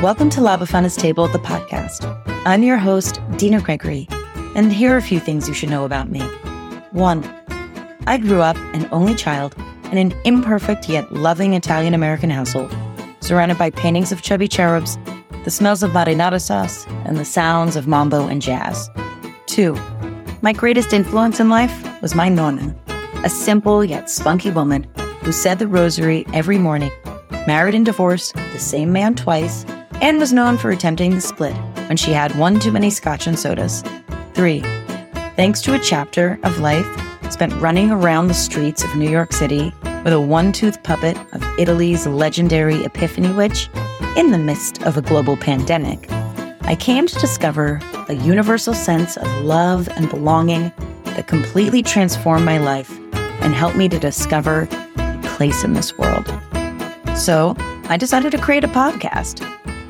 Welcome to La Befana's Table, the podcast. I'm your host, Dina Gregory, and here are a few things you should know about me. One, I grew up an only child in an imperfect yet loving Italian American household, surrounded by paintings of chubby cherubs, the smells of marinara sauce, and the sounds of mambo and jazz. Two, my greatest influence in life was my nonna, a simple yet spunky woman who said the rosary every morning, married and divorced the same man twice, and was known for attempting the split when she had one too many scotch and sodas. 3. Thanks to a chapter of life spent running around the streets of New York City with a one tooth puppet of Italy's legendary Epiphany Witch in the midst of a global pandemic, I came to discover a universal sense of love and belonging that completely transformed my life and helped me to discover a place in this world. So I decided to create a podcast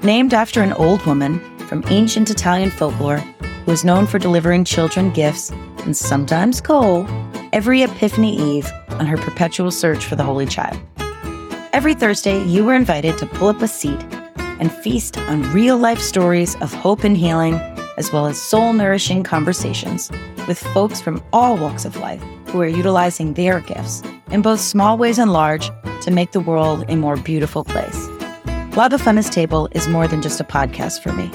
named after an old woman from ancient Italian folklore who is known for delivering children gifts and sometimes coal every Epiphany Eve on her perpetual search for the Holy Child. Every Thursday, you were invited to pull up a seat and feast on real life stories of hope and healing, as well as soul nourishing conversations with folks from all walks of life who are utilizing their gifts in both small ways and large to make the world a more beautiful place. La Befana's Table is more than just a podcast for me.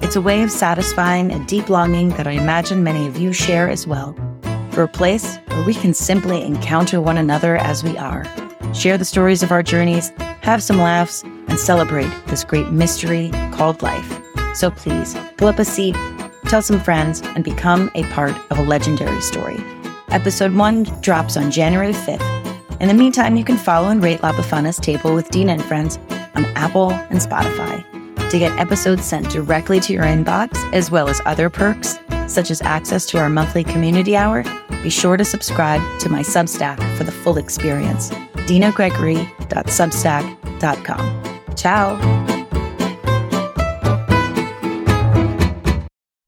It's a way of satisfying a deep longing that I imagine many of you share as well for a place where we can simply encounter one another as we are, share the stories of our journeys, have some laughs, and celebrate this great mystery called life. So please, pull up a seat, tell some friends, and become a part of a legendary story. Episode 1 drops on January 5th. In the meantime, you can follow and rate La Befana's Table with Dina and Friends on Apple and Spotify to get episodes sent directly to your inbox, as well as other perks, such as access to our monthly community hour, be sure to subscribe to my Substack for the full experience. dinagregory.substack.com. Ciao.